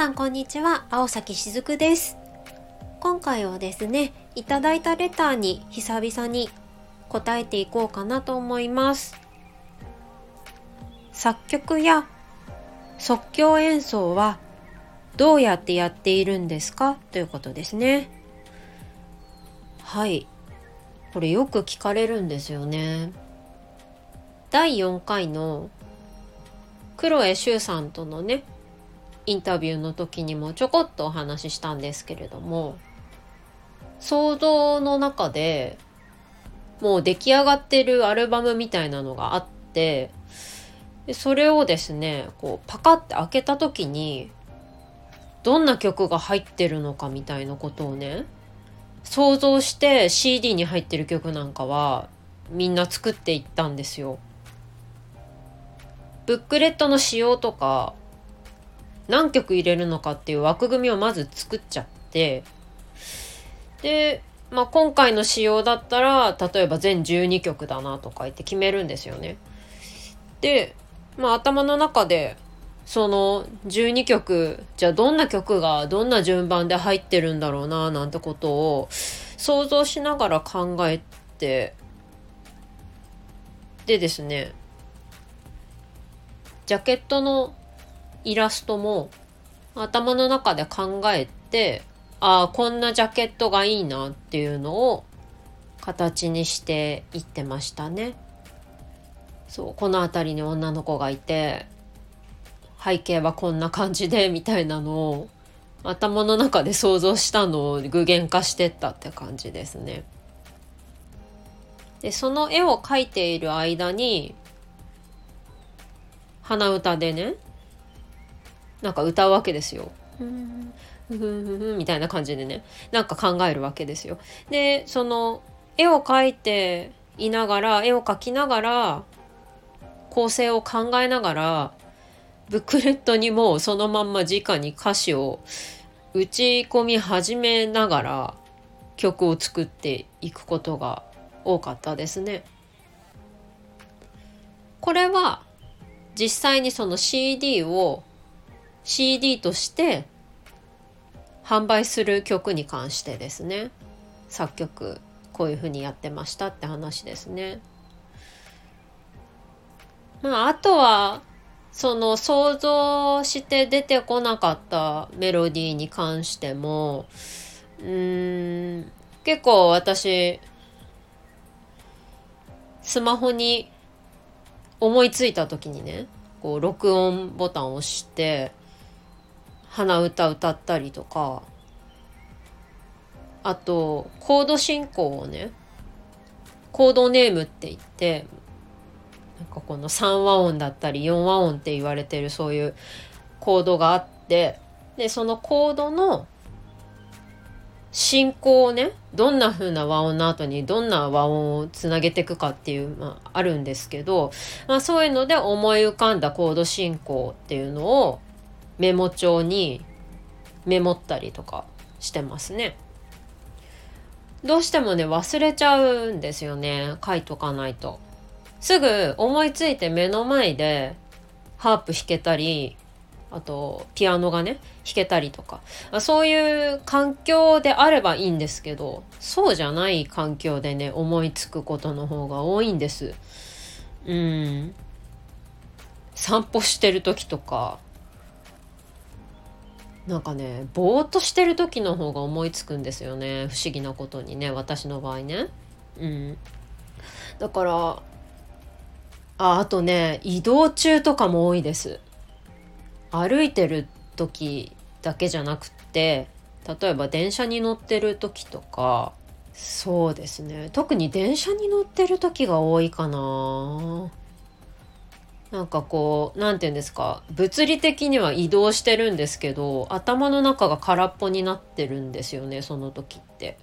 さんこんにちは。青崎しずくです。今回はですねいただいたレターに久々に答えていこうかなと思います。作曲や即興演奏はどうやってやっているんですか？ということですね。はい。これよく聞かれるんですよね。第4回の黒江修さんとのねインタビューの時にもちょこっとお話ししたんですけれども想像の中でもう出来上がってるアルバムみたいなのがあってでそれをですねこうパカッて開けた時にどんな曲が入ってるのかみたいなことをね想像して CD に入ってる曲なんかはみんな作っていったんですよ。ブックレットの仕様とか何曲入れるのかっていう枠組みをまず作っちゃってで、まあ、今回の仕様だったら例えば全12曲だなとか言って決めるんですよね。で、まあ、頭の中でその12曲じゃあどんな曲がどんな順番で入ってるんだろうななんてことを想像しながら考えてでですねジャケットのイラストも頭の中で考えてああこんなジャケットがいいなっていうのを形にしていってましたね。そうこの辺りに女の子がいて背景はこんな感じでみたいなのを頭の中で想像したのを具現化してったって感じですね。でその絵を描いている間に鼻歌でねなんか歌うわけですよ。ふふふふみたいな感じでねなんか考えるわけですよ。でその絵を描いていながら絵を描きながら構成を考えながらブックレットにもそのまんま直に歌詞を打ち込み始めながら曲を作っていくことが多かったですね。これは実際にその CD を CD として販売する曲に関してですね作曲こういうふうにやってましたって話ですね。まああとはその想像して出てこなかったメロディーに関してもうん結構私スマホに思いついた時にねこう録音ボタンを押して鼻歌歌ったりとか。あとコード進行をねコードネームって言ってなんかこの3和音だったり4和音って言われてるそういうコードがあってでそのコードの進行をねどんな風な和音の後にどんな和音をつなげていくかっていう、まあ、あるんですけど、まあ、そういうので思い浮かんだコード進行っていうのをメモ帳にメモったりとかしてますね。どうしてもね忘れちゃうんですよね書いとかないと。すぐ思いついて目の前でハープ弾けたりあとピアノがね弾けたりとかそういう環境であればいいんですけどそうじゃない環境でね思いつくことの方が多いんです。うん散歩してる時とかなんかねぼーっとしてる時の方が思いつくんですよね不思議なことにね私の場合ね。うん、だからああとね移動中とかも多いです。歩いてる時だけじゃなくって例えば電車に乗ってる時とかそうですね特に電車に乗ってる時が多いかななんかこう何て言うんですか物理的には移動してるんですけど頭の中が空っぽになってるんですよねその時って。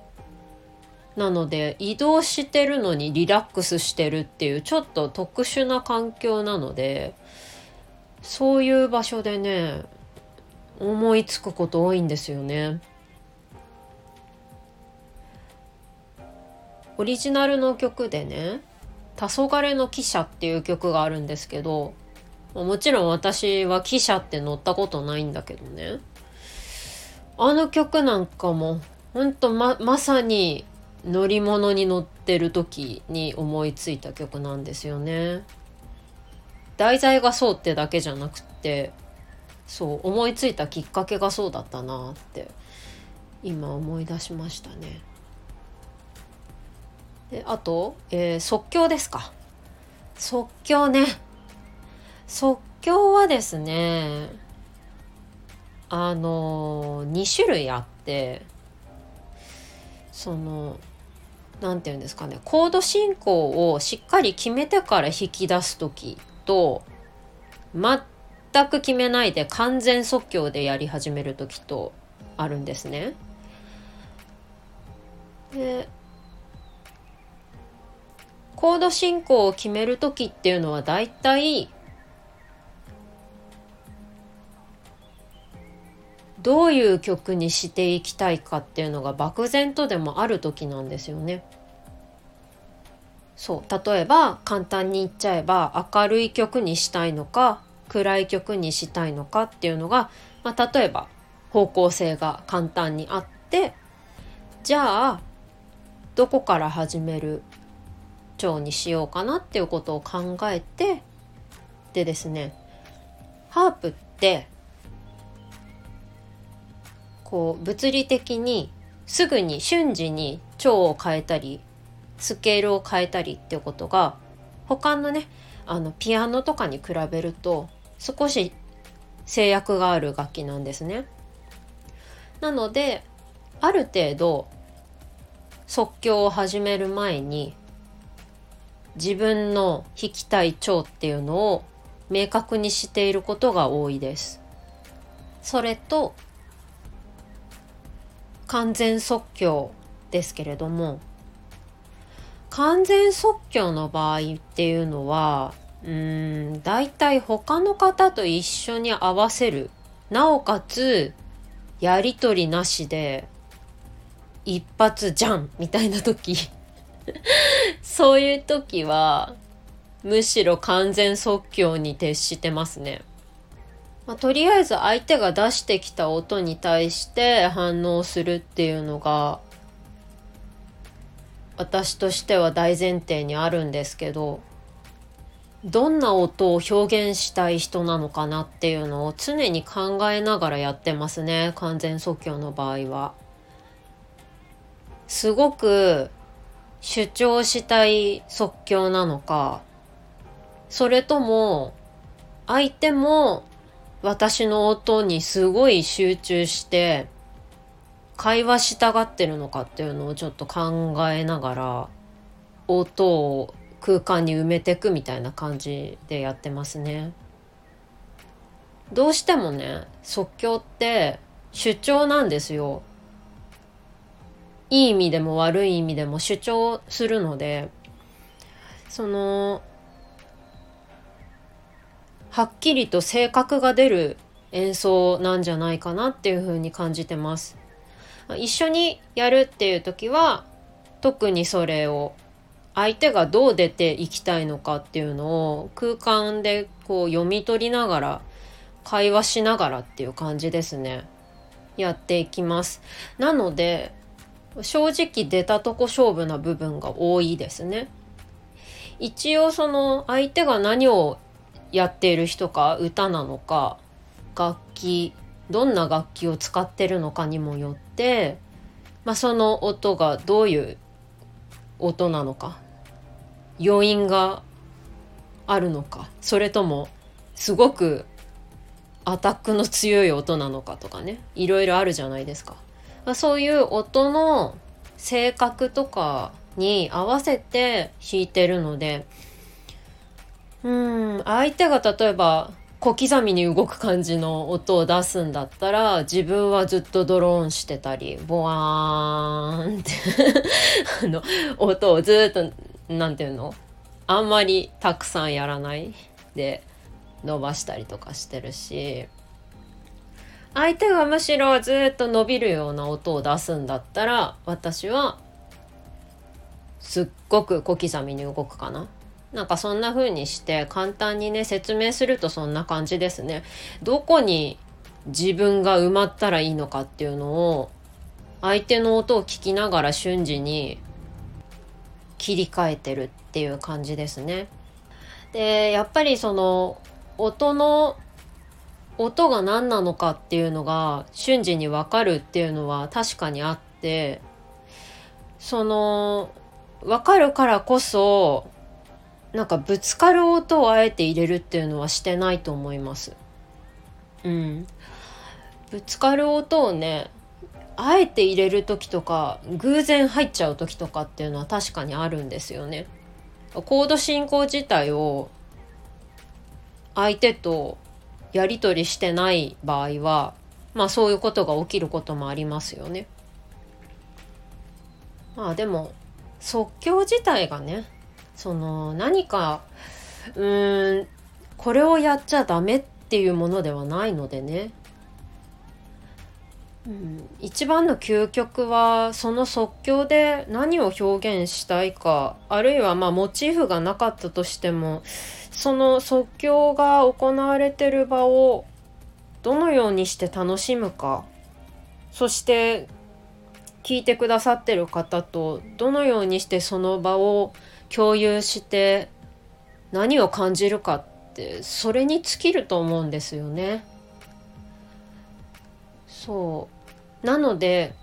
なので移動してるのにリラックスしてるっていうちょっと特殊な環境なのでそういう場所でね思いつくこと多いんですよね。オリジナルの曲でね「黄昏の汽車」っていう曲があるんですけどもちろん私は汽車って乗ったことないんだけどねあの曲なんかもほんとままさに乗り物に乗ってる時に思いついた曲なんですよね。題材がそうってだけじゃなくってそう思いついたきっかけがそうだったなって今思い出しましたね。であと、えー、即興ですか。即興ね。即興はですねあの2種類あってその何て言うんですかねコード進行をしっかり決めてから引き出す時と全く決めないで完全即興でやり始める時とあるんですね。でコード進行を決める時っていうのはだいたいどういう曲にしていきたいかっていうのが漠然とでもある時なんですよね。そう例えば簡単に言っちゃえば明るい曲にしたいのか暗い曲にしたいのかっていうのが、まあ、例えば方向性が簡単にあってじゃあどこから始める調にしようかなっていうことを考えてでですねハープってこう物理的にすぐに瞬時に調を変えたりスケールを変えたりっていうことが他のねあのピアノとかに比べると少し制約がある楽器なんですね。なのである程度即興を始める前に自分の弾きたい調っていうのを明確にしていることが多いです。それと完全即興ですけれども完全即興の場合っていうのはうん大体他の方と一緒に合わせるなおかつやり取りなしで一発じゃんみたいな時 そういう時はむしろ完全即興に徹してますね。まあ、とりあえず相手が出してきた音に対して反応するっていうのが私としては大前提にあるんですけどどんな音を表現したい人なのかなっていうのを常に考えながらやってますね完全即興の場合は。すごく主張したい即興なのかそれとも相手も私の音にすごい集中して会話したがってるのかっていうのをちょっと考えながら音を空間に埋めてくみたいな感じでやってますね。どうしてもね即興って主張なんですよ。いい意味でも悪い意味でも主張するのでそのはっきりと性格が出る演奏なんじゃないかなっていうふうに感じてます。一緒にやるっていう時は特にそれを相手がどう出ていきたいのかっていうのを空間でこう読み取りながら会話しながらっていう感じですね。やっていきます。なので正直出たとこ勝負な部分が多いですね。一応その相手が何をやっている人か歌なのか楽器どんな楽器を使ってるのかにもよって、まあ、その音がどういう音なのか余韻があるのかそれともすごくアタックの強い音なのかとかねいろいろあるじゃないですか。まあ、そういう音の性格とかに合わせて弾いてるのでうん相手が例えば小刻みに動く感じの音を出すんだったら自分はずっとドローンしてたりボワーンって あの音をずっと何て言うの？あんまりたくさんやらないで伸ばしたりとかしてるし。相手がむしろずっと伸びるような音を出すんだったら私はすっごく小刻みに動くかな。なんかそんな風にして簡単にね説明するとそんな感じですね。どこに自分が埋まったらいいのかっていうのを相手の音を聞きながら瞬時に切り替えてるっていう感じですね。でやっぱりその音の音が何なのかっていうのが瞬時に分かるっていうのは確かにあってその分かるからこそなんかぶつかる音をあえて入れるっていうのはしてないと思います。うん。ぶつかる音をねあえて入れる時とか偶然入っちゃう時とかっていうのは確かにあるんですよね。コード進行自体を相手とやり取りしてない場合はまあそういうことが起きることもありますよね。まあでも即興自体がねその何かうーんこれをやっちゃダメっていうものではないのでねうん、一番の究極はその即興で何を表現したいかあるいはまあモチーフがなかったとしてもその即興が行われてる場をどのようにして楽しむかそして聞いてくださってる方とどのようにしてその場を共有して何を感じるかってそれに尽きると思うんですよね。そうなので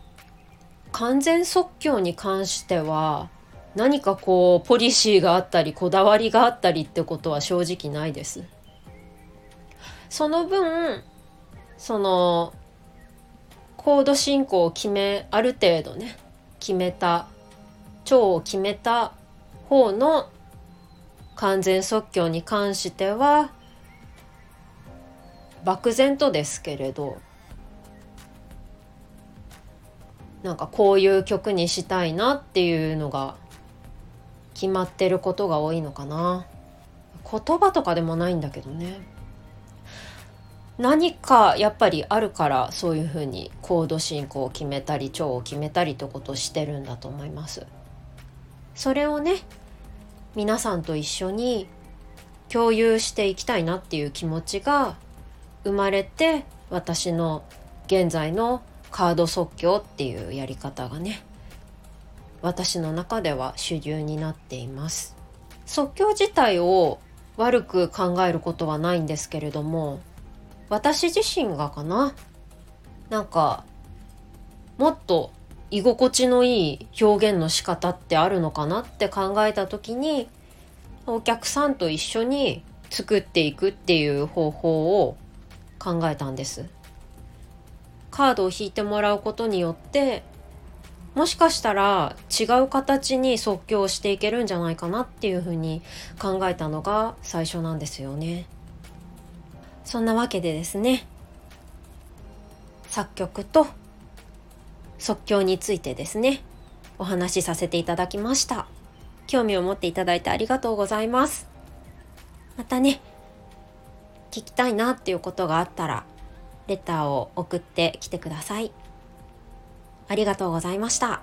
完全即興に関しては何かこうポリシーがあったりこだわりがあったりってことは正直ないです。その分そのコード進行を決めある程度ね決めた超を決めた方の完全即興に関しては漠然とですけれどなんかこういう曲にしたいなっていうのが決まってることが多いのかな。言葉とかでもないんだけどね。何かやっぱりあるからそういうふうにコード進行を決めたり調を決めたりってことしてるんだと思います。それをね皆さんと一緒に共有していきたいなっていう気持ちが生まれて私の現在のカード即興っていうやり方がね私の中では主流になっています即興自体を悪く考えることはないんですけれども私自身がかななんかもっと居心地のいい表現の仕方ってあるのかなって考えた時にお客さんと一緒に作っていくっていう方法を考えたんです。カードを引いてもらうことによってもしかしたら違う形に即興していけるんじゃないかなっていうふうに考えたのが最初なんですよね。そんなわけでですね作曲と即興についてですねお話しさせていただきました興味を持っていただいてありがとうございますまたね聞きたいなっていうことがあったらレターを送ってきてください。ありがとうございました。